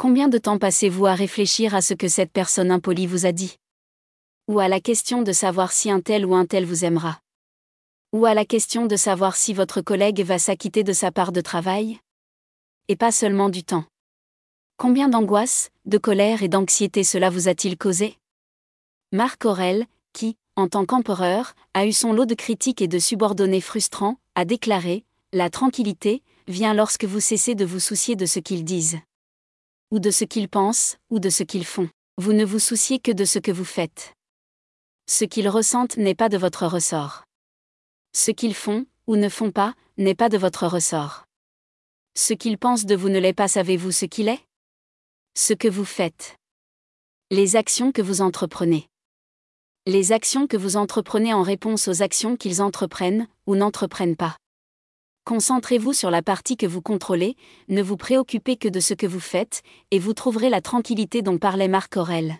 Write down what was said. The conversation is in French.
Combien de temps passez-vous à réfléchir à ce que cette personne impolie vous a dit? Ou à la question de savoir si un tel ou un tel vous aimera? Ou à la question de savoir si votre collègue va s'acquitter de sa part de travail? Et pas seulement du temps. Combien d'angoisse, de colère et d'anxiété cela vous a-t-il causé? Marc Aurel, qui, en tant qu'empereur, a eu son lot de critiques et de subordonnés frustrants, a déclaré La tranquillité vient lorsque vous cessez de vous soucier de ce qu'ils disent. Ou de ce qu'ils pensent, ou de ce qu'ils font. Vous ne vous souciez que de ce que vous faites. Ce qu'ils ressentent n'est pas de votre ressort. Ce qu'ils font, ou ne font pas, n'est pas de votre ressort. Ce qu'ils pensent de vous ne l'est pas, savez-vous ce qu'il est? Ce que vous faites. Les actions que vous entreprenez. Les actions que vous entreprenez en réponse aux actions qu'ils entreprennent, ou n'entreprennent pas. Concentrez-vous sur la partie que vous contrôlez, ne vous préoccupez que de ce que vous faites, et vous trouverez la tranquillité dont parlait Marc Aurel.